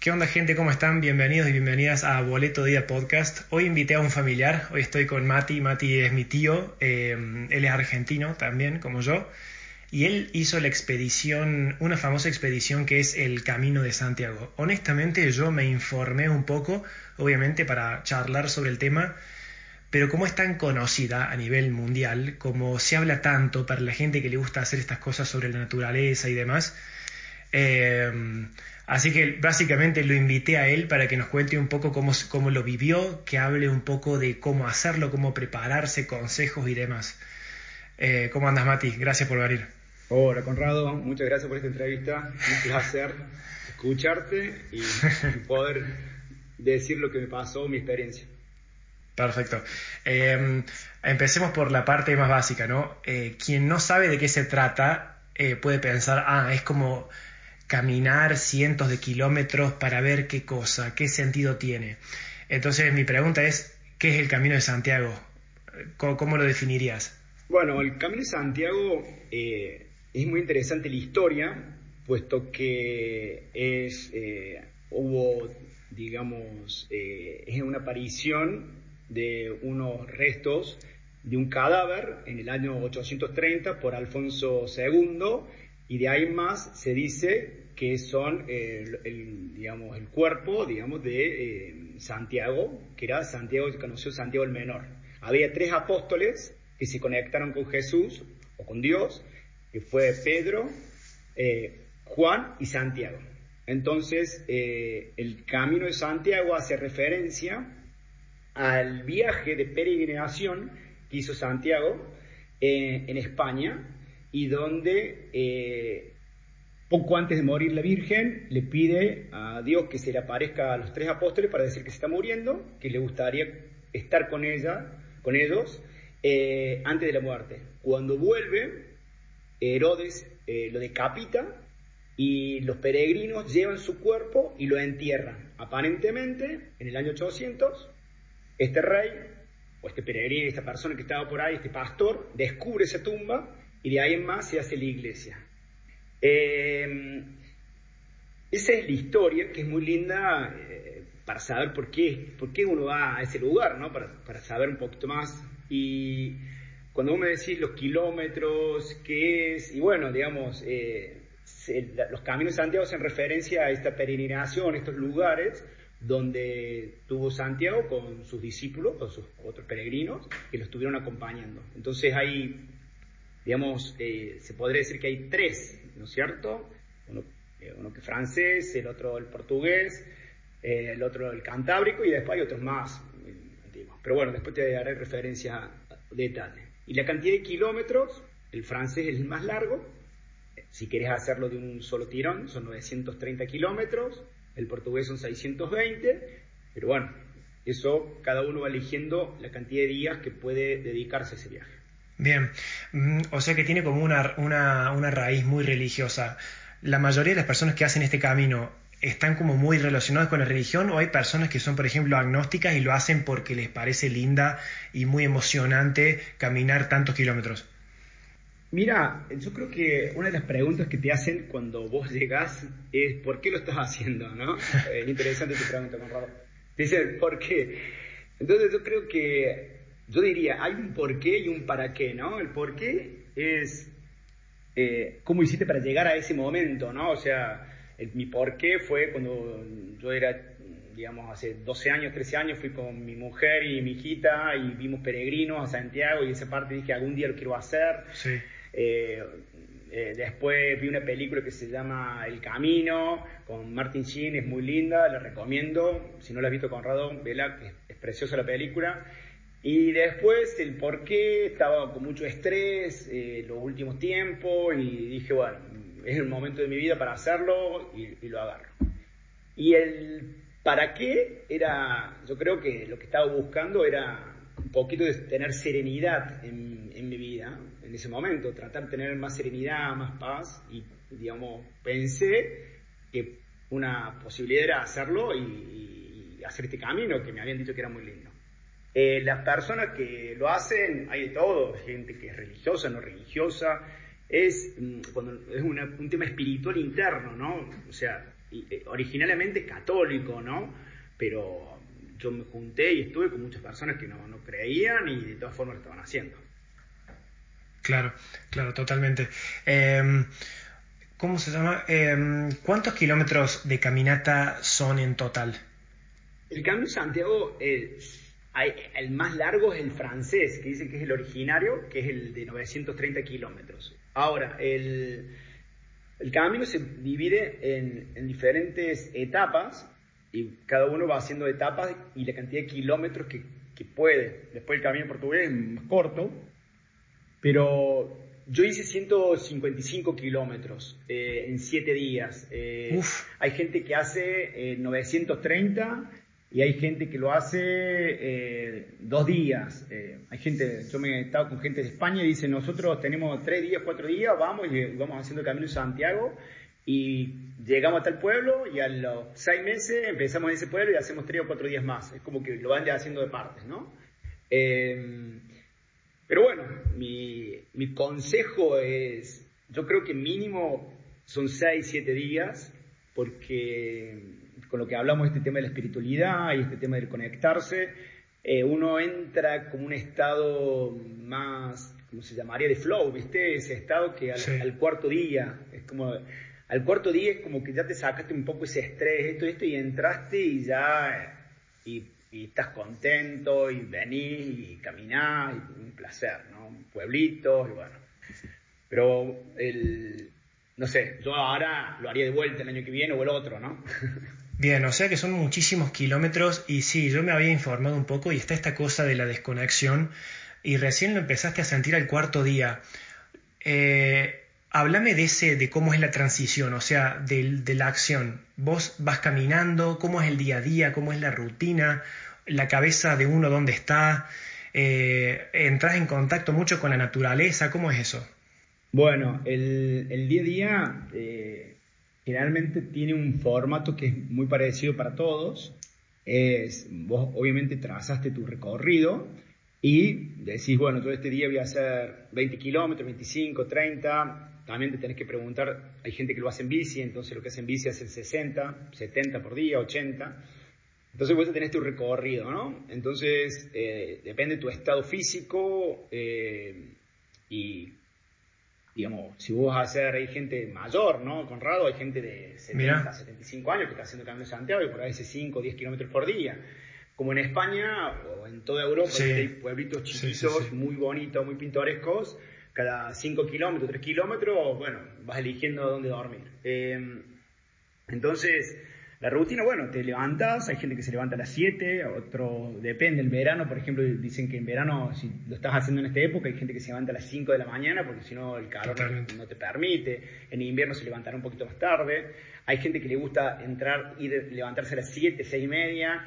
¿Qué onda gente? ¿Cómo están? Bienvenidos y bienvenidas a Boleto Día Podcast. Hoy invité a un familiar, hoy estoy con Mati, Mati es mi tío, eh, él es argentino también, como yo, y él hizo la expedición, una famosa expedición que es el Camino de Santiago. Honestamente yo me informé un poco, obviamente para charlar sobre el tema, pero como es tan conocida a nivel mundial, como se habla tanto para la gente que le gusta hacer estas cosas sobre la naturaleza y demás, eh, Así que básicamente lo invité a él para que nos cuente un poco cómo, cómo lo vivió, que hable un poco de cómo hacerlo, cómo prepararse, consejos y demás. Eh, ¿Cómo andas, Mati? Gracias por venir. Hola, Conrado. Muchas gracias por esta entrevista. Un placer escucharte y, poder decir lo que me pasó, mi experiencia. Perfecto. Eh, empecemos por la parte más básica, ¿no? Eh, quien no sabe de qué se trata puede pensar, ah, es como caminar cientos de kilómetros para ver qué cosa, qué sentido tiene. Entonces mi pregunta es, ¿qué es el Camino de Santiago? ¿Cómo, lo definirías? Bueno, el Camino de Santiago eh, es muy interesante la historia, puesto que es, eh, hubo, digamos, eh, es una aparición de unos restos de un cadáver en el año 830 por Alfonso II y de ahí más se dice que son el, digamos, el cuerpo digamos, de eh, Santiago, que era Santiago, se conoció Santiago el Menor. Había tres apóstoles que se conectaron con Jesús o con Dios, que fue Pedro, eh, Juan y Santiago. Entonces, eh, el camino de Santiago hace referencia al viaje de peregrinación que hizo Santiago en España y donde poco antes de morir la Virgen, le pide a Dios que se le aparezca a los tres apóstoles para decir que se está muriendo, que le gustaría estar con ella, con ellos, eh, antes de la muerte. Cuando vuelve, Herodes eh, lo decapita y los peregrinos llevan su cuerpo y lo entierran. Aparentemente, en el año 800, este rey, o este peregrino, esta persona que estaba por ahí, este pastor, descubre esa tumba y de ahí en más se hace la iglesia. Eh, esa es la historia, que es muy linda eh, para saber por qué, por qué uno va a ese lugar, ¿no? Para, para saber un poquito más. Y cuando vos me decís los kilómetros, qué es, y bueno, digamos, eh, los caminos de Santiago hacen referencia a esta peregrinación, estos lugares donde tuvo Santiago con sus discípulos, con sus otros peregrinos, que lo estuvieron acompañando. Entonces hay, digamos, se podría decir que hay tres ¿no es cierto? Uno, eh, que es francés, el otro el portugués, eh, el otro el cantábrico y después hay otros más eh, antiguos. Pero bueno, después te daré referencia a detalles. Y la cantidad de kilómetros, el francés es el más largo, si querés hacerlo de un solo tirón, son 930 kilómetros, el portugués son 620, pero bueno, eso cada uno va eligiendo la cantidad de días que puede dedicarse a ese viaje. Bien, mm, o sea que tiene como una, una, raíz muy religiosa. La mayoría de las personas que hacen este camino están como muy relacionadas con la religión o hay personas que son, por ejemplo, agnósticas y lo hacen porque les parece linda y muy emocionante caminar tantos kilómetros? Mira, yo creo que una de las preguntas que te hacen cuando vos llegás es ¿por qué lo estás haciendo? ¿no? es interesante tu pregunta, Conrado. Dicen, ¿por qué? Entonces yo creo que yo diría, hay un porqué y un para qué, ¿no? El porqué es eh, cómo hiciste para llegar a ese momento, ¿no? O sea, mi porqué fue cuando yo era, digamos, hace 12 años, 13 años, fui con mi mujer y mi hijita y vimos peregrinos a Santiago y esa parte dije, algún día lo quiero hacer. Sí. Eh, eh, después vi una película que se llama El Camino con Martin Sheen, es muy linda, la recomiendo. Si no la has visto, Conrado, vela, es, es preciosa la película. Y después el por qué, estaba con mucho estrés eh, los últimos tiempos y dije, bueno, es el momento de mi vida para hacerlo y, lo agarro. Y el para qué era, yo creo que lo que estaba buscando era un poquito de tener serenidad en, mi vida, en ese momento, tratar de tener más serenidad, más paz y, digamos, pensé que una posibilidad era hacerlo y, y hacer este camino que me habían dicho que era muy lindo. Eh, las personas que lo hacen, hay de todo, gente que es religiosa, no religiosa, es, mm, cuando es un tema espiritual interno, ¿no? O sea, originalmente católico, ¿no? Pero yo me junté y estuve con muchas personas que no, no creían y de todas formas lo estaban haciendo. Claro, claro, totalmente. Em, ¿Cómo se llama? Em, ¿Cuántos kilómetros de caminata son en total? El Camino de Santiago, el más largo es el francés, que dicen que es el originario, que es el de 930 kilómetros. Ahora, el, el camino se divide en, diferentes etapas y cada uno va haciendo etapas y la cantidad de kilómetros que, que puede. Después el camino portugués es más corto, pero yo hice 155 kilómetros eh, en 7 días. Eh, hay gente que hace 930 eh, y hay gente que lo hace dos días. hay gente, yo me he estado con gente de España y dice, nosotros tenemos 3 días, 4 días, vamos y vamos haciendo el Camino de Santiago y llegamos hasta el pueblo y a los 6 meses empezamos en ese pueblo y hacemos 3 o 4 días más. Es como que lo van ya haciendo de partes, ¿no? Pero bueno, mi, mi consejo es, yo creo que mínimo son 6, 7 días, porque con lo que hablamos de este tema de la espiritualidad y este tema del conectarse, eh, uno entra como un estado más, ¿cómo se llamaría? De flow, ¿viste? Ese estado que al, cuarto día, es como, al cuarto día es como que ya te sacaste un poco ese estrés, esto, esto, y entraste y ya, y y estás contento y venís y caminás, y un placer, ¿no? Un pueblito y bueno. Pero el, no sé, yo ahora lo haría de vuelta el año que viene o el otro, ¿no? Bien, o sea que son muchísimos kilómetros y sí, yo me había informado un poco y está esta cosa de la desconexión y recién lo empezaste a sentir al cuarto día. Eh, Háblame de ese, de cómo es la transición, o sea, de, la acción. Vos vas caminando, cómo es el día a día, cómo es la rutina, la cabeza de uno dónde está, eh, entras en contacto mucho con la naturaleza, ¿cómo es eso? Bueno, el, día a día eh, generalmente tiene un formato que es muy parecido para todos. Es, vos obviamente trazaste tu recorrido y decís, bueno, todo este día voy a hacer 20 kilómetros, 25, 30, también te tenés que preguntar, hay gente que lo hace en bici, entonces lo que hace en bici hace 60, 70 por día, 80. Entonces vos tenés tu recorrido, ¿no? Entonces eh, depende de tu estado físico eh, y, digamos, si vos vas a hacer, hay gente mayor, ¿no? Conrado, hay gente de 70, 75 años que está haciendo Camino de Santiago y por ahí hace 5 o 10 kilómetros por día. Como en España o en toda Europa, hay pueblitos chiquitos, muy bonitos, muy pintorescos, cada 5 kilómetros, 3 kilómetros, bueno, vas eligiendo dónde dormir. Em, entonces, la rutina, bueno, te levantas, hay gente que se levanta a las 7, otro, depende, el verano, por ejemplo, dicen que en verano, si lo estás haciendo en esta época, hay gente que se levanta a las 5 de la mañana porque si no el calor no, te permite, en invierno se levantará un poquito más tarde, hay gente que le gusta entrar, ir, levantarse a las 7, 6 y media,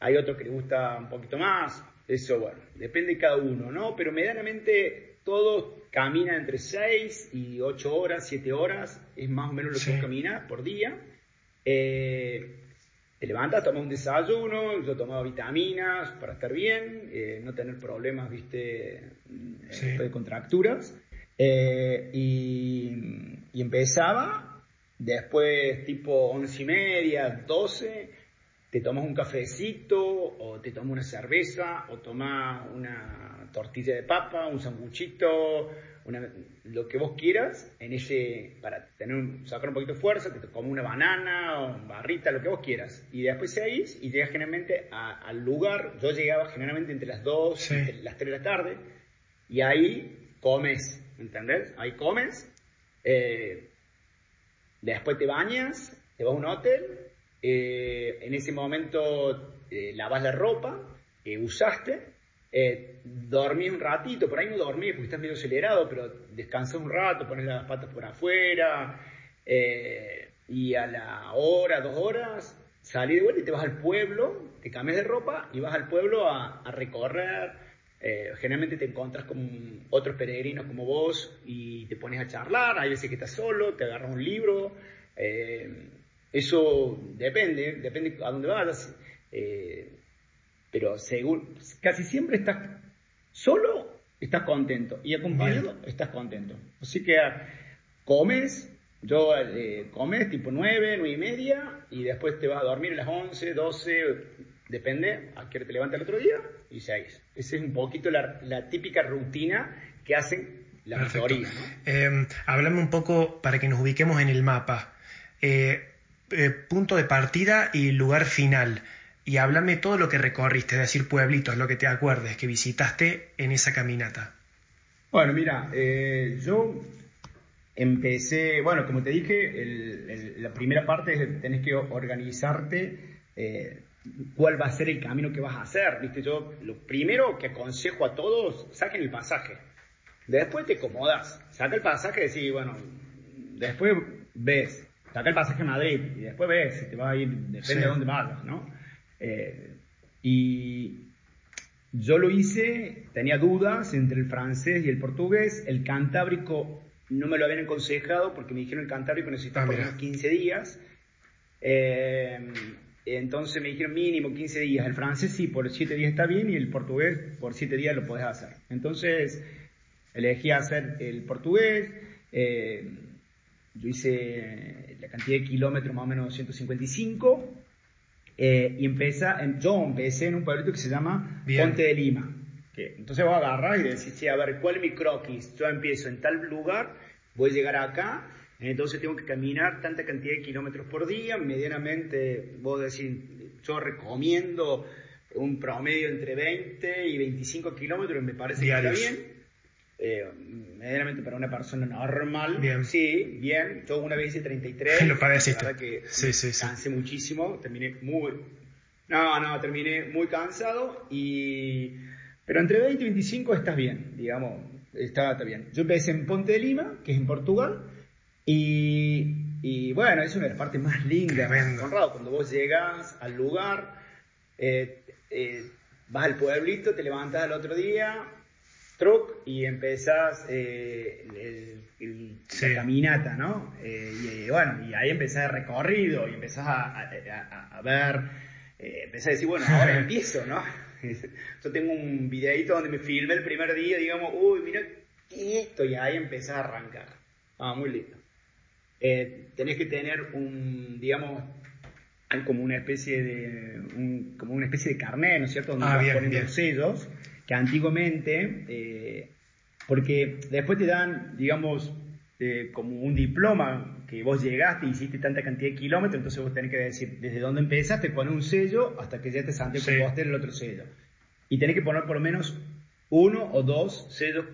hay otro que le gusta un poquito más, eso, bueno, depende de cada uno, ¿no? Pero medianamente todos camina entre 6 y 8 horas, 7 horas, es más o menos lo que uno camina por día. Eh, te levantas, tomas un desayuno, yo tomaba vitaminas para estar bien, eh, no tener problemas, viste, eh, de contracturas. y, y, empezaba, después tipo 11 y media, 12, te tomas un cafecito, o te tomas una cerveza, o tomas una tortilla de papa, un sanguchito, lo que vos quieras, en ese, para tener sacar un poquito de fuerza, te como una banana, o barrita, lo que vos quieras. Y después seguís y llegas generalmente al lugar, yo llegaba generalmente entre las 2 y las 3 de la tarde, y ahí comes, ¿entendés? Ahí comes, eh, después te bañas, te vas a un hotel, eh, en ese momento eh, lavas la ropa que usaste, eh, dormí un ratito, por ahí no dormí porque estás medio acelerado, pero descansé un rato, pones las patas por afuera, eh, y a la hora, dos horas, salí de vuelta y te vas al pueblo, te cambias de ropa y vas al pueblo a, recorrer. Eh, generalmente te encuentras con otros peregrinos como vos y te pones a charlar, hay veces que estás solo, te agarras un libro, eso depende, depende a dónde vayas. Pero según, casi siempre estás solo, estás contento y acompañado estás contento. Así que ah, comes, yo eh, comes tipo 9, 9 y media y después te vas a dormir a las 11, 12, depende a qué hora te levantas el otro día y 6. Esa es un poquito la, la típica rutina que hacen la mayoría. ¿no? Eh, háblame un poco para que nos ubiquemos en el mapa. Eh, eh, punto de partida y lugar final. Y háblame todo lo que recorriste, es decir, pueblitos, lo que te acuerdes, que visitaste en esa caminata. Bueno, mira, eh, yo empecé, bueno, como te dije, el- el- la primera parte es tenés que organizarte eh, cuál va a ser el camino que vas a hacer, ¿viste? Yo lo primero que aconsejo a todos, saquen el pasaje. Después te acomodas, saca el pasaje y decís, bueno, después ves, saca el pasaje a Madrid y después ves si te vas a ir, depende Sí. de dónde vayas, ¿no? Eh, y yo lo hice, tenía dudas entre el francés y el portugués. El cantábrico no me lo habían aconsejado porque me dijeron el cantábrico necesitaba Ah, unos 15 días. Eh, entonces me dijeron mínimo 15 días. El francés sí, por 7 días está bien y el portugués por 7 días lo podés hacer. Entonces elegí hacer el portugués. eh, yo hice la cantidad de kilómetros más o menos 155. Eh, y empieza, en- yo empecé en un pueblito que se llama Bien. Ponte de Lima. Que, entonces vos agarrás y decís, sí, a ver, ¿cuál es mi croquis? Yo empiezo en tal lugar, voy a llegar acá, entonces tengo que caminar tanta cantidad de kilómetros por día, medianamente, vos decís, yo recomiendo un promedio entre 20 y 25 kilómetros, me parece Diarios. que está bien. Eh, medianamente para una persona normal, Bien. sí, bien. Yo una vez hice 33. Lo padeciste. La verdad que Sí, sí, sí. cansé muchísimo, terminé muy... No, no, terminé muy cansado y... Pero entre 20 y 25 estás bien, digamos, está, está bien. Yo empecé en Ponte de Lima, que es en Portugal, y, y bueno, es una de las partes más lindas, Tremendo. Conrado, cuando vos llegas al lugar, eh, eh, vas al pueblito, te levantas al otro día, truck, y empezás eh, el- el- Sí. la caminata, ¿no? Eh, y bueno, y ahí empezás el recorrido, y empezás a, a- a- a ver, eh, empezás a decir, bueno, ahora empiezo, ¿no? Yo tengo un videito donde me filmé el primer día, digamos, uy, mira esto, y ahí empezás a arrancar. Ah, muy lindo. Eh, tenés que tener un, digamos, como una especie de, un- como una especie de carnet, ¿no es cierto? Donde Ah, vas bien, poniendo bien. los sellos, que antiguamente, eh, porque después te dan, digamos, eh, como un diploma que vos llegaste y hiciste tanta cantidad de kilómetros, entonces vos tenés que decir desde dónde empezaste, poner un sello hasta que ya te Santiago Sí. de Compostela el otro sello. Y tenés que poner por lo menos uno o dos sellos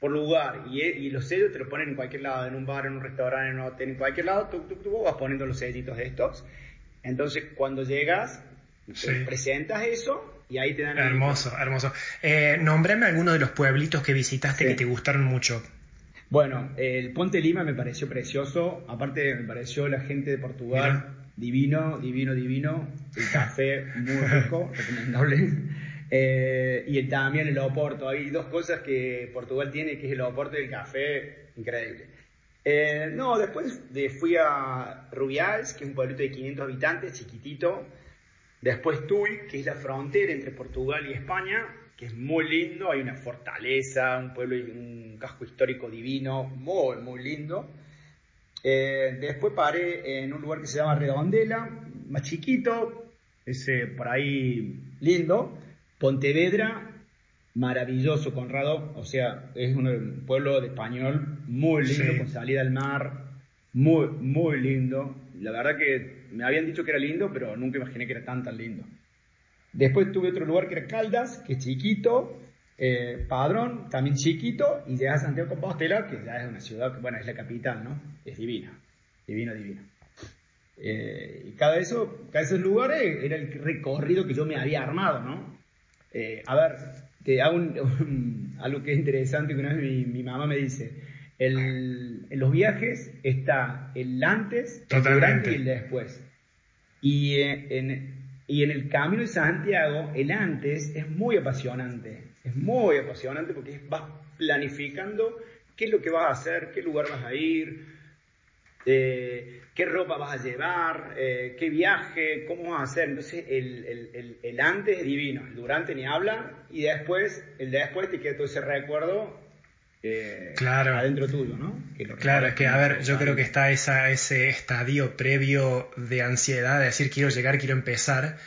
por lugar. Y, eh, y los sellos te los ponen en cualquier lado, en un bar, en un restaurante, en un hotel, en cualquier lado, tú, tú, tú vas poniendo los sellitos estos. Entonces, cuando llegas, te presentas eso y ahí te dan el Hermoso, hermoso. Eh, nombrame algunos de los pueblitos que visitaste Sí. que te gustaron mucho. Bueno, el Ponte Lima me pareció precioso. Aparte, me pareció la gente de Portugal Mira. divino, divino, divino. El café muy rico, recomendable. Eh, y el- también el Oporto. Hay dos cosas que Portugal tiene, que es el Oporto y el café, increíble. Eh, no, después de, fui a Rubiales, que es un pueblito de 500 habitantes, chiquitito. Después Tui, que es la frontera entre Portugal y España, que es muy lindo, hay una fortaleza, un pueblo, un casco histórico divino, muy, muy lindo. Eh, después paré en un lugar que se llama Redondela, más chiquito, ese por ahí lindo. Pontevedra, maravilloso, Conrado, o sea, es un, un pueblo de español muy lindo, Sí. con salida al mar, muy, muy lindo. La verdad que me habían dicho que era lindo, pero nunca imaginé que era tan, tan lindo. Después tuve otro lugar que era Caldas, que es chiquito, eh, Padrón, también chiquito, y llegas a Santiago Compostela, que ya es una ciudad, que, bueno, es la capital, ¿no? Es divina, divino, divino. Eh, y cada, eso, cada esos lugares era el recorrido que yo me había armado, ¿no? Eh, a ver, te hago un- un- algo que es interesante que una vez mi, mi mamá me dice. El- en los viajes está el antes, el Totalmente. durante y el después. Y eh, en, y en el camino de Santiago, el antes es muy apasionante. Es muy apasionante porque vas planificando qué es lo que vas a hacer, qué lugar vas a ir, eh, qué ropa vas a llevar, eh, qué viaje, cómo vas a hacer. Entonces, el, el- el- el antes es divino, el durante ni habla, y después, el de después te queda todo ese recuerdo claro. adentro tuyo, ¿no? claro, es que, a ver, yo creo que está esa, ese estadio previo de ansiedad, de decir quiero llegar, quiero empezar,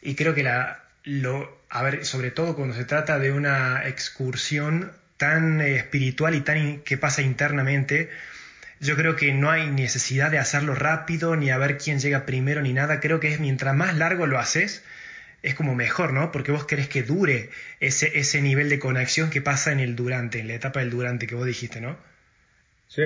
y creo que la, lo, a ver, sobre todo cuando se trata de una excursión tan eh, espiritual y tan que pasa internamente, yo creo que no hay necesidad de hacerlo rápido, ni a ver quién llega primero, ni nada. Creo que es mientras más largo lo haces, es como mejor, ¿no? Porque vos querés que dure ese, ese nivel de conexión que pasa en el durante, en la etapa del durante que vos dijiste, ¿no? Sí,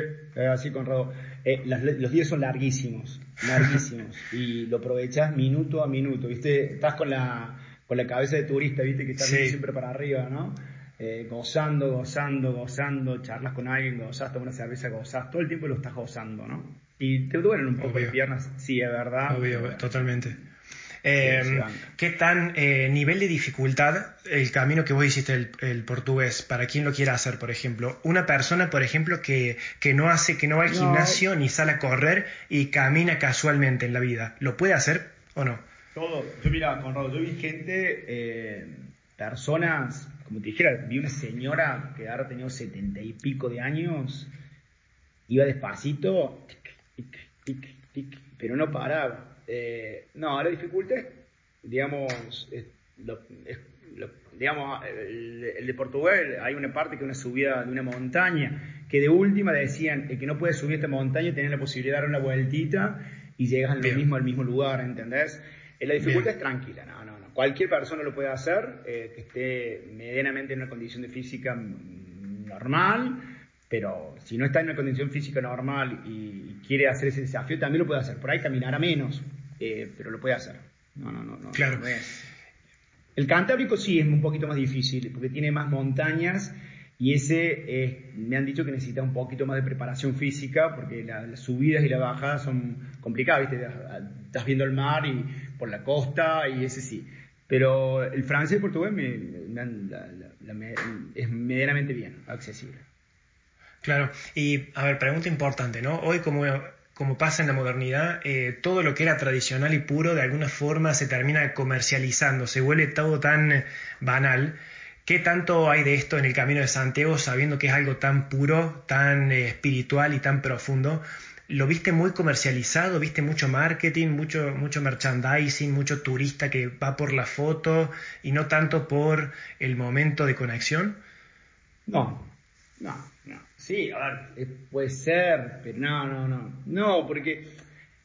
así, Conrado. Eh, los días son larguísimos, larguísimos, y lo aprovechás minuto a minuto, ¿viste? Estás con la, con la cabeza de turista, ¿viste? Que estás siempre para arriba, ¿no? Eh, gozando, gozando, gozando, charlas con alguien, gozás, tomas una cerveza, gozás, todo el tiempo lo estás gozando, ¿no? Y te duelen un poco las piernas, sí, es verdad. Obvio, totalmente. Eh, ¿Qué tan eh, nivel de dificultad el camino que vos hiciste el, portugués para quien lo quiera hacer, por ejemplo? Una persona, por ejemplo, que, que no hace, que no va al gimnasio ni sale a correr y camina casualmente en la vida, ¿lo puede hacer o no? Todo. Yo mira, Conrado, yo vi gente, eh, personas, como te dijera, vi una señora que ahora tenía setenta y pico de años, iba despacito, pero no paraba eh, no, la dificultad digamos, digamos el, de Portugal hay una parte que es una subida de una montaña, que de última decían, el que no puede subir esta montaña tiene la posibilidad de dar una vueltita y llegas lo mismo al mismo lugar, ¿entendés? Eh, la dificultad es tranquila, no, no, no. Cualquier persona lo puede hacer, eh, que esté medianamente en una condición de física normal, pero si no está en una condición física normal y quiere hacer ese desafío, también lo puede hacer. Por ahí caminará menos, eh, pero lo puede hacer. No, no, no. no claro. El Cantábrico sí es un poquito más difícil, porque tiene más montañas y ese me han dicho que necesita un poquito más de preparación física, porque las subidas y las bajadas son complicadas, ¿viste? Estás viendo el mar y por la costa y ese sí. Pero el francés y el portugués es medianamente bien, accesible. Claro, y a ver, pregunta importante, ¿no? Hoy como como pasa en la modernidad, eh, todo lo que era tradicional y puro de alguna forma se termina comercializando, se vuelve todo tan banal. ¿Qué tanto hay de esto en el Camino de Santiago sabiendo que es algo tan puro, tan eh, espiritual y tan profundo? ¿Lo viste muy comercializado? ¿Viste mucho marketing, mucho, mucho merchandising, mucho turista que va por la foto y no tanto por el momento de conexión? No, no, no. Sí, a ver, eh, puede ser, pero no, no, no. No, porque,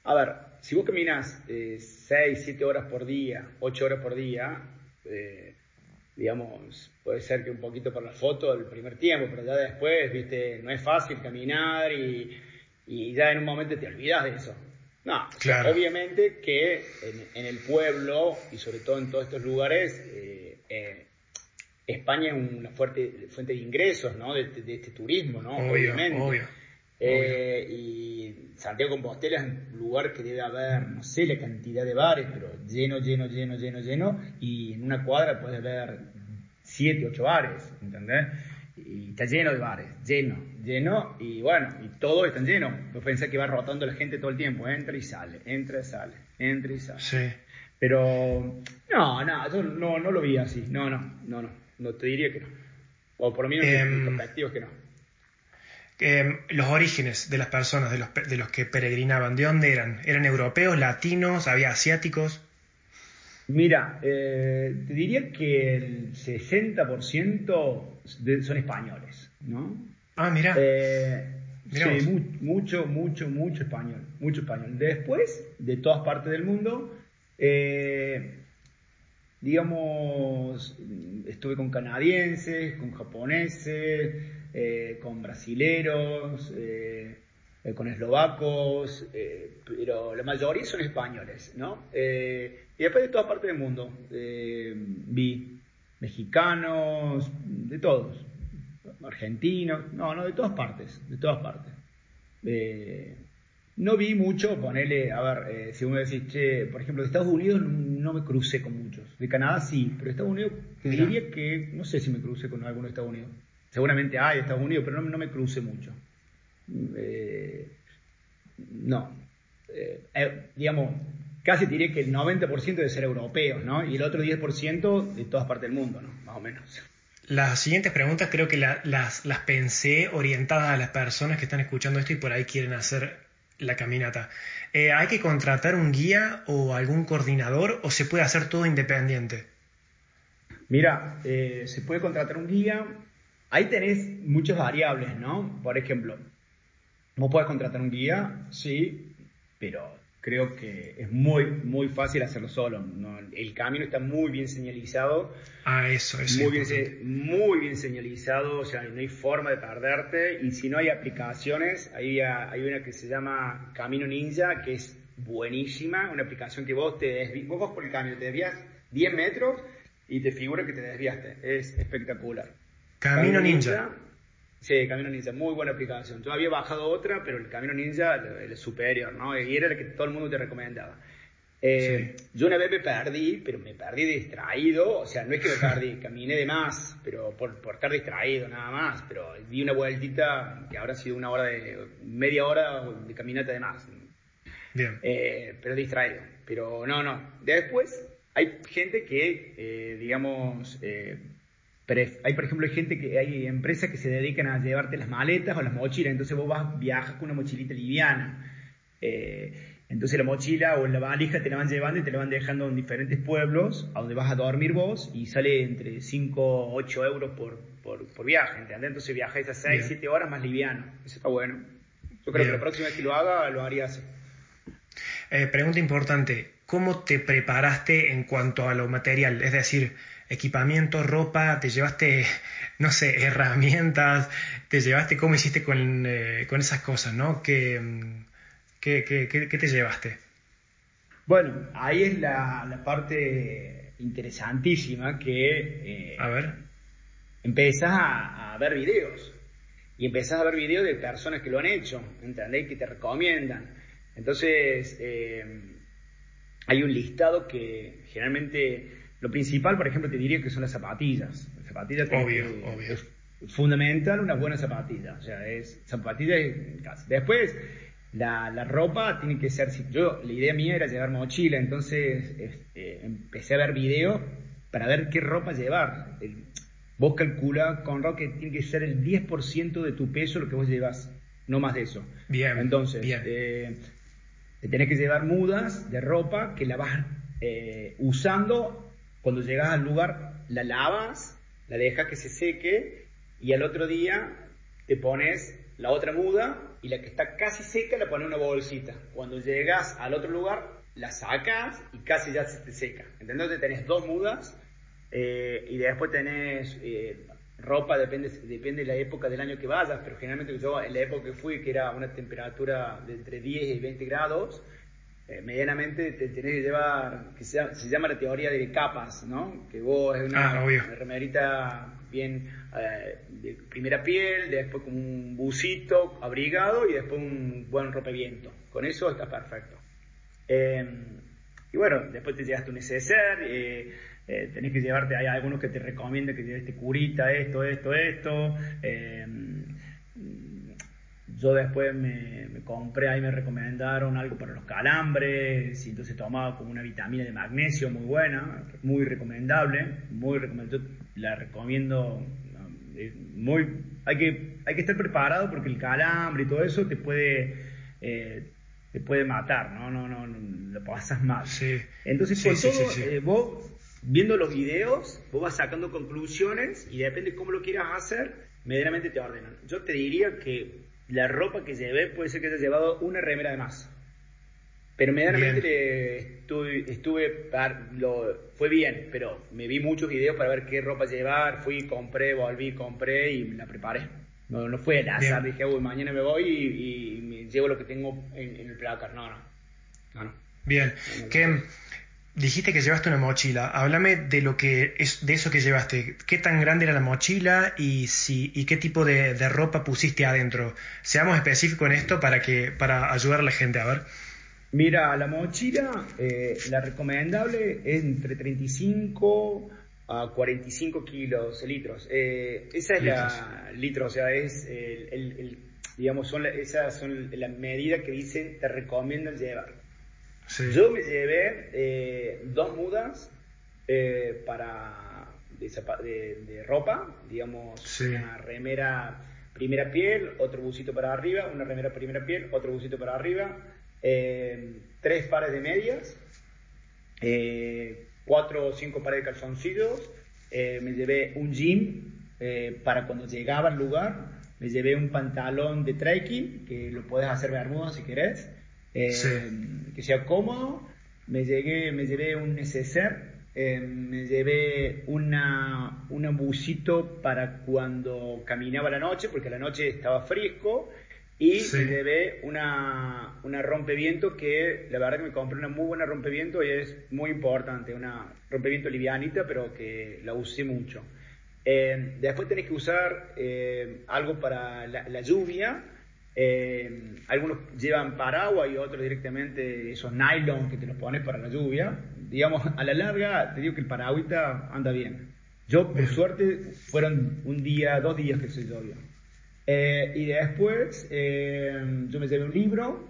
a ver, si vos caminas eh, 6, 7 horas por día, 8 horas por día, eh, digamos, puede ser que un poquito por la foto el primer tiempo, pero ya después, viste, no es fácil caminar y, y ya en un momento te olvidas de eso. No, claro. obviamente que en, en, el pueblo y sobre todo en todos estos lugares, eh, eh España es una fuerte fuente de ingresos, ¿no? De, este turismo, ¿no? Obviamente. Eh, y Santiago Compostela es un lugar que debe haber, no sé la cantidad de bares, pero lleno, lleno, lleno, lleno, lleno. Y en una cuadra puede haber siete, ocho bares, ¿entendés? Y está lleno de bares, lleno, lleno, y bueno, y todos están llenos. Vos pensás que va rotando la gente todo el tiempo, entra y sale, entra y sale, entra y sale. Sí. Pero, no, no, yo no, no lo vi así, no, no, no, no no te diría que no. O por lo menos em, que no. Em, los orígenes de las personas, de los, de los que peregrinaban, ¿de dónde eran? ¿Eran europeos, latinos, había asiáticos? Mira, eh, te diría que el 60% son españoles, ¿no? Ah, mira. Eh, sí, mucho, mucho, mucho español, mucho español. Después, de todas partes del mundo, eh, digamos, estuve con canadienses, con japoneses, eh, con brasileros, eh, eh, con eslovacos, pero la mayoría son españoles, ¿no? y después de toda parte del mundo vi mexicanos, de todos, argentinos, no, no, de todas partes, de todas partes. No vi mucho, ponerle, a ver, si uno decís, che, por ejemplo, de Estados Unidos no me crucé con. De Canadá sí, pero de Estados Unidos diría que, no sé si me crucé con alguno de Estados Unidos. Seguramente hay de Estados Unidos, pero no, me crucé mucho. Eh, no. Eh, digamos, casi diría que el 90% debe ser europeos, ¿no? Y el otro 10% de todas partes del mundo, ¿no? Más o menos. las siguientes preguntas creo que las, las pensé orientadas a las personas que están escuchando esto y por ahí quieren hacer la caminata. Eh, ¿Hay que contratar un guía o algún coordinador o se puede hacer todo independiente? Mira, eh, se puede contratar un guía. Ahí tenés muchas variables, ¿no? Por ejemplo, vos puedes contratar un guía, sí, pero creo que es muy, muy fácil hacerlo solo. El camino está muy bien señalizado. Ah, eso, eso. Muy bien, muy bien señalizado, o sea, no hay forma de perderte. Y si no hay aplicaciones, hay, hay una que se llama Camino Ninja, que es buenísima, una aplicación que vos te desvías, vos vas por el camino, te desvías 10 metros y te figura que te desviaste. Es espectacular. Camino, Ninja Sí, Camino Ninja, muy buena aplicación. Yo había bajado otra, pero el Camino Ninja es superior, ¿no? Y era el que todo el mundo te recomendaba. Eh, yo una vez me perdí, pero me perdí distraído, o sea, no es que me perdí, caminé de más, pero por, por, estar distraído nada más, pero di una vueltita que habrá sido una hora de, media hora de caminata de más. Bien. Eh, pero distraído. Pero no, no. Después hay gente que, eh, digamos, hay, por ejemplo, hay gente que hay empresas que se dedican a llevarte las maletas o las mochilas, entonces vos vas, viajas con una mochilita liviana. Eh, entonces la mochila o la valija te la van llevando y te la van dejando en diferentes pueblos a donde vas a dormir vos y sale entre 5 o 8 euros por, por, viaje, ¿entendés? Entonces viajáis a 6, 7 horas más liviano. Eso está bueno. Yo creo que la próxima vez que lo haga, lo haría así. Eh, pregunta importante, ¿cómo te preparaste en cuanto a lo material? Es decir, equipamiento, ropa, te llevaste, no sé, herramientas, te llevaste, ¿cómo hiciste con, eh, esas cosas, no? ¿Qué, qué, te llevaste? Bueno, ahí es la, parte interesantísima que... Eh, a ver. Empezás a, ver videos. Y empezás a ver videos de personas que lo han hecho, ¿entendéis? Que te recomiendan. Entonces, eh, hay un listado que generalmente lo principal, por ejemplo, te diría que son las zapatillas. Las zapatillas obvio, obvio. es fundamental una buena zapatilla. O sea, es zapatilla Después, la, la, ropa tiene que ser. Yo, la idea mía era llevar mochila, entonces este, empecé a ver videos para ver qué ropa llevar. vos calcula, con que tiene que ser el 10% de tu peso lo que vos llevas, no más de eso. Bien. Entonces, bien. Eh, tenés que llevar mudas de ropa que la vas eh, usando cuando llegas al lugar, la lavas, la dejas que se seque y al otro día te pones la otra muda y la que está casi seca la pones en una bolsita. Cuando llegas al otro lugar, la sacas y casi ya se te seca. Entonces tenés dos mudas eh, y después tenés eh, ropa, depende, depende de la época del año que vayas, pero generalmente yo en la época que fui, que era una temperatura de entre 10 y 20 grados, eh, medianamente te tenés que llevar, que se, llama la teoría de capas, ¿no? Que vos es una, ah, remerita bien eh, de primera piel, después con un busito abrigado y después un buen rompeviento. Con eso está perfecto. Em, y bueno, después te llevas tu neceser, eh, tenés que llevarte, hay algunos que te recomiendan que lleves este curita, esto, esto, esto. Yo después me, compré, ahí me recomendaron algo para los calambres, y entonces tomaba como una vitamina de magnesio muy buena, muy recomendable, muy recomendable, la recomiendo, muy, hay que, hay que estar preparado porque el calambre y todo eso te puede, eh, te puede matar, ¿no? No, no, lo pasas mal. Sí. Entonces, con todo, eh, vos, viendo los videos, vos vas sacando conclusiones y depende de cómo lo quieras hacer, medianamente te ordenan. Yo te diría que la ropa que llevé puede ser que haya llevado una remera de más. Pero medianamente estuve, estuve lo, fue bien, pero me vi muchos videos para ver qué ropa llevar, fui, compré, volví, compré y la preparé. No, no fue el azar, dije, uy, mañana me voy y, me llevo lo que tengo en, el placar. No, no. no, no. Bien. ¿Qué, Dijiste que llevaste una mochila. Háblame de lo que es de eso que llevaste. ¿Qué tan grande era la mochila y si y qué tipo de, ropa pusiste adentro? Seamos específicos en esto para que para ayudar a la gente a ver. Mira, la mochila, eh, la recomendable es entre 35 a 45 kilos, litros. Eh, esa es la litro, o sea, es el, digamos, son esas son las medidas que dicen te recomiendan llevar. Yo me llevé eh, dos mudas eh, para, de, ropa, digamos, una remera primera piel, otro busito para arriba, una remera primera piel, otro busito para arriba, eh, tres pares de medias, eh, cuatro o cinco pares de calzoncillos, eh, me llevé un jean para cuando llegaba al lugar, me llevé un pantalón de trekking, que lo puedes hacer bermuda si querés, que sea cómodo, me, llegué, me llevé un neceser eh, me llevé una, un busito para cuando caminaba la noche, porque la noche estaba fresco, y me llevé una, una rompeviento que la verdad que me compré una muy buena rompeviento y es muy importante, una rompeviento livianita, pero que la usé mucho. Eh, después tenés que usar eh, algo para la lluvia, eh, algunos llevan paraguas y otros directamente esos nylon que te los pones para la lluvia. Digamos, a la larga te digo que el paragüita anda bien. Yo, por suerte, fueron un día, dos días que se llovió. Eh, y después eh, yo me llevé un libro,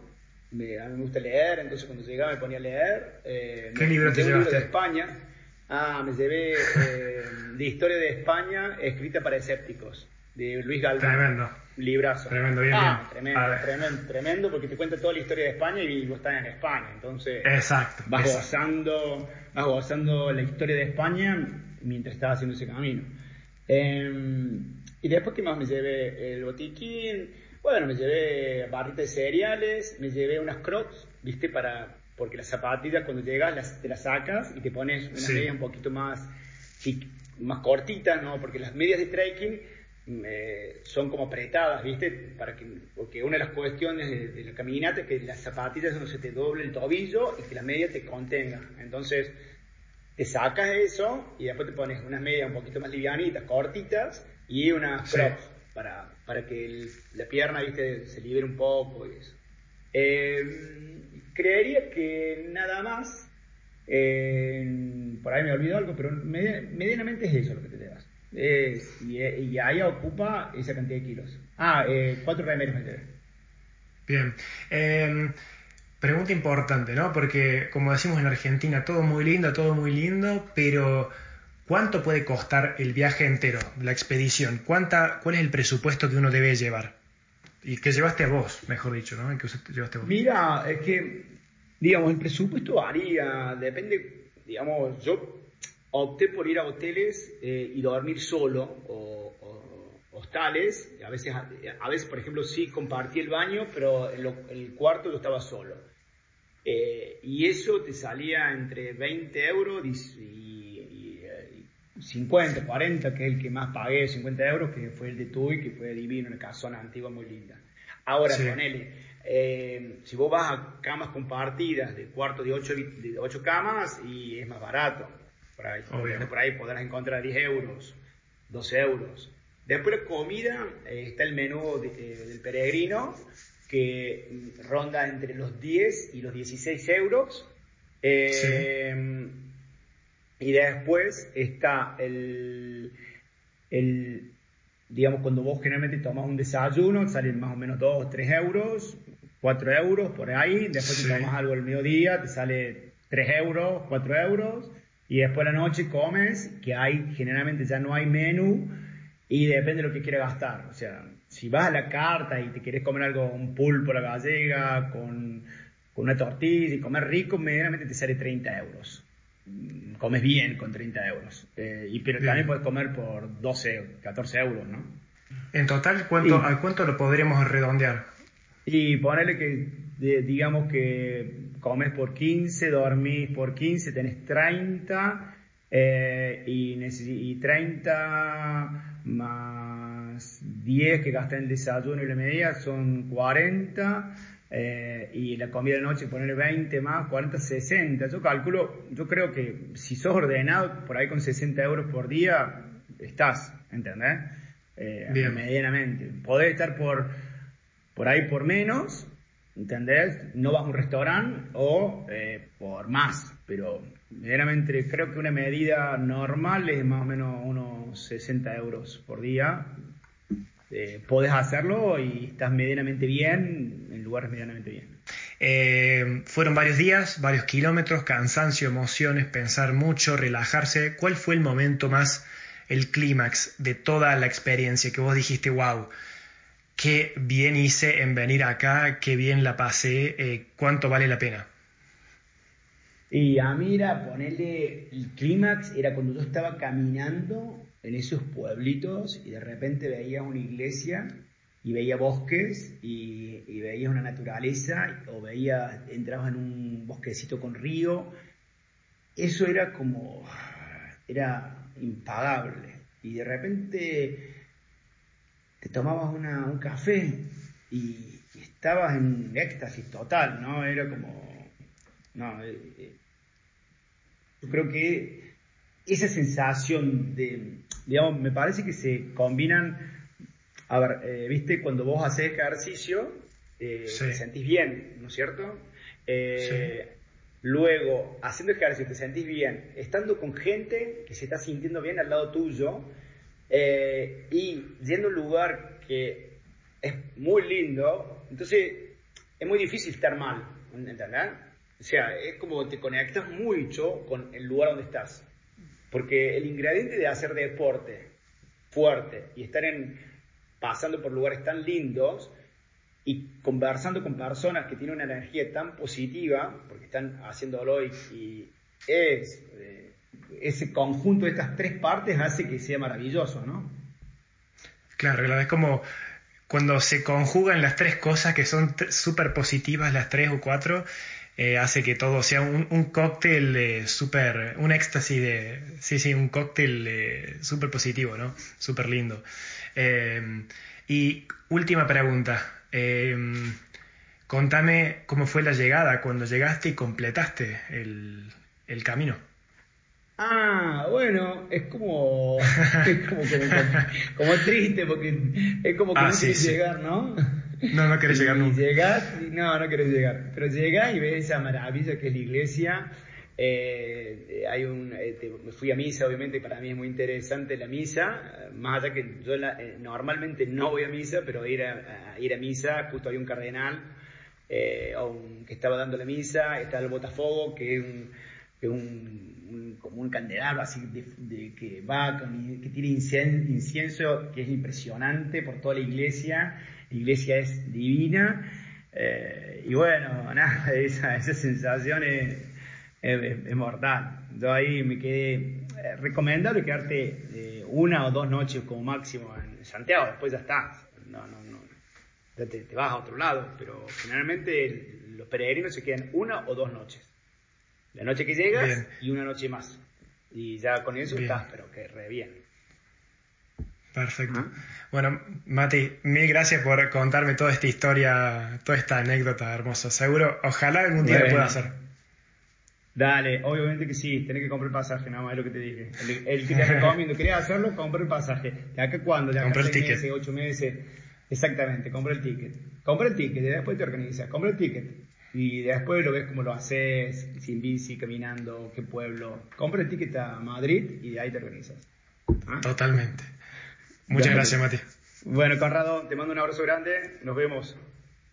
me, a mí me gusta leer, entonces cuando llegaba me ponía a leer. ¿Qué libro te llevaste? Un libro de España. Ah, me llevé de Historia de España escrita para escépticos, de Luis Galván. Tremendo. Librazo. Tremendo, bien, ah, Tremendo, tremendo, tremendo, porque te cuenta toda la historia de España y vos estás en España. Entonces, exacto, vas, Gozando, vas gozando la historia de España mientras estás haciendo ese camino. Em, y después, ¿qué más me llevé? El botiquín, bueno, me llevé barritas de cereales, me llevé unas crocs, ¿viste? Para, porque las zapatillas cuando llegas las, te las sacas y te pones unas medias un poquito más, más cortitas, ¿no? Porque las medias de trekking son como apretadas, ¿viste? Para que, porque una de las cuestiones de, la caminata es que las zapatillas no se te doble el tobillo y que la media te contenga. Entonces, te sacas eso y después te pones unas medias un poquito más livianitas, cortitas y unas crocs para, para que la pierna, ¿viste? Se libere un poco y eso. Eh, creería que nada más, eh, por ahí me olvidado algo, pero medianamente es eso lo que te llevas y, ahí ocupa esa cantidad de kilos. Ah, eh, cuatro remeros me Bien. Em, pregunta importante, ¿no? Porque como decimos en Argentina, todo muy lindo, todo muy lindo, pero ¿cuánto puede costar el viaje entero, la expedición? ¿Cuánta, ¿Cuál es el presupuesto que uno debe llevar? Y que llevaste a vos, mejor dicho, ¿no? Que llevaste vos. Mira, es que, digamos, el presupuesto varía, depende, digamos, yo opté por ir a hoteles eh, y dormir solo o, hostales. A veces, a veces, por ejemplo, sí compartí el baño, pero el cuarto yo estaba solo. Eh, y eso te salía entre 20 euros y, 50, 40, que es el que más pagué, 50 euros, que fue el de Tui, que fue divino, una casona antigua muy linda. Ahora, con ponele, eh, si vos vas a camas compartidas de cuarto de 8, de 8 camas, y es más barato por ahí. Por ahí podrás encontrar 10 euros, 12 euros. Después de comida eh, está el menú eh, del peregrino que ronda entre los 10 y los 16 euros. Eh, y después está el, el, digamos, cuando vos generalmente tomas un desayuno, salen más o menos 2 o 3 euros, 4 euros por ahí. Después te tomas algo al mediodía, te sale 3 euros, 4 euros y después la noche comes, que hay, generalmente ya no hay menú, y depende de lo que quieras gastar. O sea, si vas a la carta y te quieres comer algo, un pulpo a la gallega, con, con una tortilla y comer rico, medianamente te sale 30 euros. Comes bien con 30 euros. Eh, y, pero también puedes comer por 12, 14 euros, ¿no? En total, ¿cuánto, ¿a cuánto lo podríamos redondear? Y ponerle que, digamos que comes por 15, dormís por 15, tenés 30 eh, y, 30 más 10 que gastas en el desayuno y la media son 40 eh, y la comida de noche poner 20 más, 40, 60. Yo calculo, yo creo que si sos ordenado por ahí con 60 euros por día, estás, ¿entendés? Eh, medianamente. Podés estar por, por ahí por menos, ¿entendés? No vas a un restaurante o eh, por más, pero medianamente creo que una medida normal es más o menos unos 60 euros por día. Eh, podés hacerlo y estás medianamente bien en lugares medianamente bien. Eh, fueron varios días, varios kilómetros, cansancio, emociones, pensar mucho, relajarse. ¿Cuál fue el momento más, el clímax de toda la experiencia que vos dijiste, wow, qué bien hice en venir acá, qué bien la pasé, eh, cuánto vale la pena? Y a mí era ponerle el clímax, era cuando yo estaba caminando en esos pueblitos y de repente veía una iglesia y veía bosques y, y veía una naturaleza o veía, entrabas en un bosquecito con río. Eso era como, era impagable. Y de repente te tomabas un café y, estabas en éxtasis total, ¿no? Era como, no, eh, eh, yo creo que esa sensación de, digamos, me parece que se combinan, a ver, eh, viste, cuando vos haces ejercicio, te sentís bien, ¿no es cierto? Luego, haciendo ejercicio, te sentís bien, estando con gente que se está sintiendo bien al lado tuyo y yendo a un lugar que es muy lindo, entonces es muy difícil estar mal, ¿entendés? O sea, es como te conectas mucho con el lugar donde estás. Porque el ingrediente de hacer deporte fuerte y estar en, pasando por lugares tan lindos y conversando con personas que tienen una energía tan positiva, porque están haciéndolo y, y es, eh, ese conjunto de estas tres partes hace que sea maravilloso, ¿no? Claro, es como cuando se conjugan las tres cosas que son súper positivas, las tres o cuatro, eh, hace que todo sea un, cóctel eh, súper, un éxtasis de, sí, sí, un cóctel eh, súper positivo, ¿no? Súper lindo. y última pregunta, contame cómo fue la llegada, cuando llegaste y completaste el, el camino. Ah, bueno, es como, es como, como, triste porque es como que ah, no llegar, ¿no? No, no querés llegar nunca. Llegás, no, no querés llegar. Pero llegás y ves esa maravilla que es la iglesia. Eh, hay un, eh, fui a misa, obviamente, para mí es muy interesante la misa, más allá que yo eh, normalmente no voy a misa, pero ir a, ir a misa, justo había un cardenal que estaba dando la misa, está el Botafogo, que es un, como un candelabro así de, que va, que tiene incienso, que es impresionante por toda la iglesia la iglesia es divina. Eh, y bueno, nada, esa, esa sensación es, mortal. Yo ahí me quedé eh, recomendable quedarte eh, una o dos noches como máximo en Santiago, después ya está. No, no, no. Ya te, vas a otro lado, pero generalmente los peregrinos se quedan una o dos noches. La noche que llegas y una noche más. Y ya con eso estás, pero que re bien. Perfecto. Bueno, Mati, mil gracias por contarme toda esta historia, toda esta anécdota hermosa. Seguro, ojalá algún día lo pueda hacer. Dale, obviamente que sí, tenés que comprar el pasaje, nada más es lo que te dije. El, que te recomiendo, querías hacerlo, compra el pasaje. ¿De acá cuándo? De acá el ticket. meses, ocho meses. Exactamente, compra el ticket. Compra el ticket y después te organizas. Compra el ticket. Y después lo ves cómo lo haces, sin bici, caminando, qué pueblo. Compra el ticket a Madrid y de ahí te organizas. ¿Ah? Totalmente. Muchas gracias, Mati. Bueno, Conrado, te mando un abrazo grande. Nos vemos.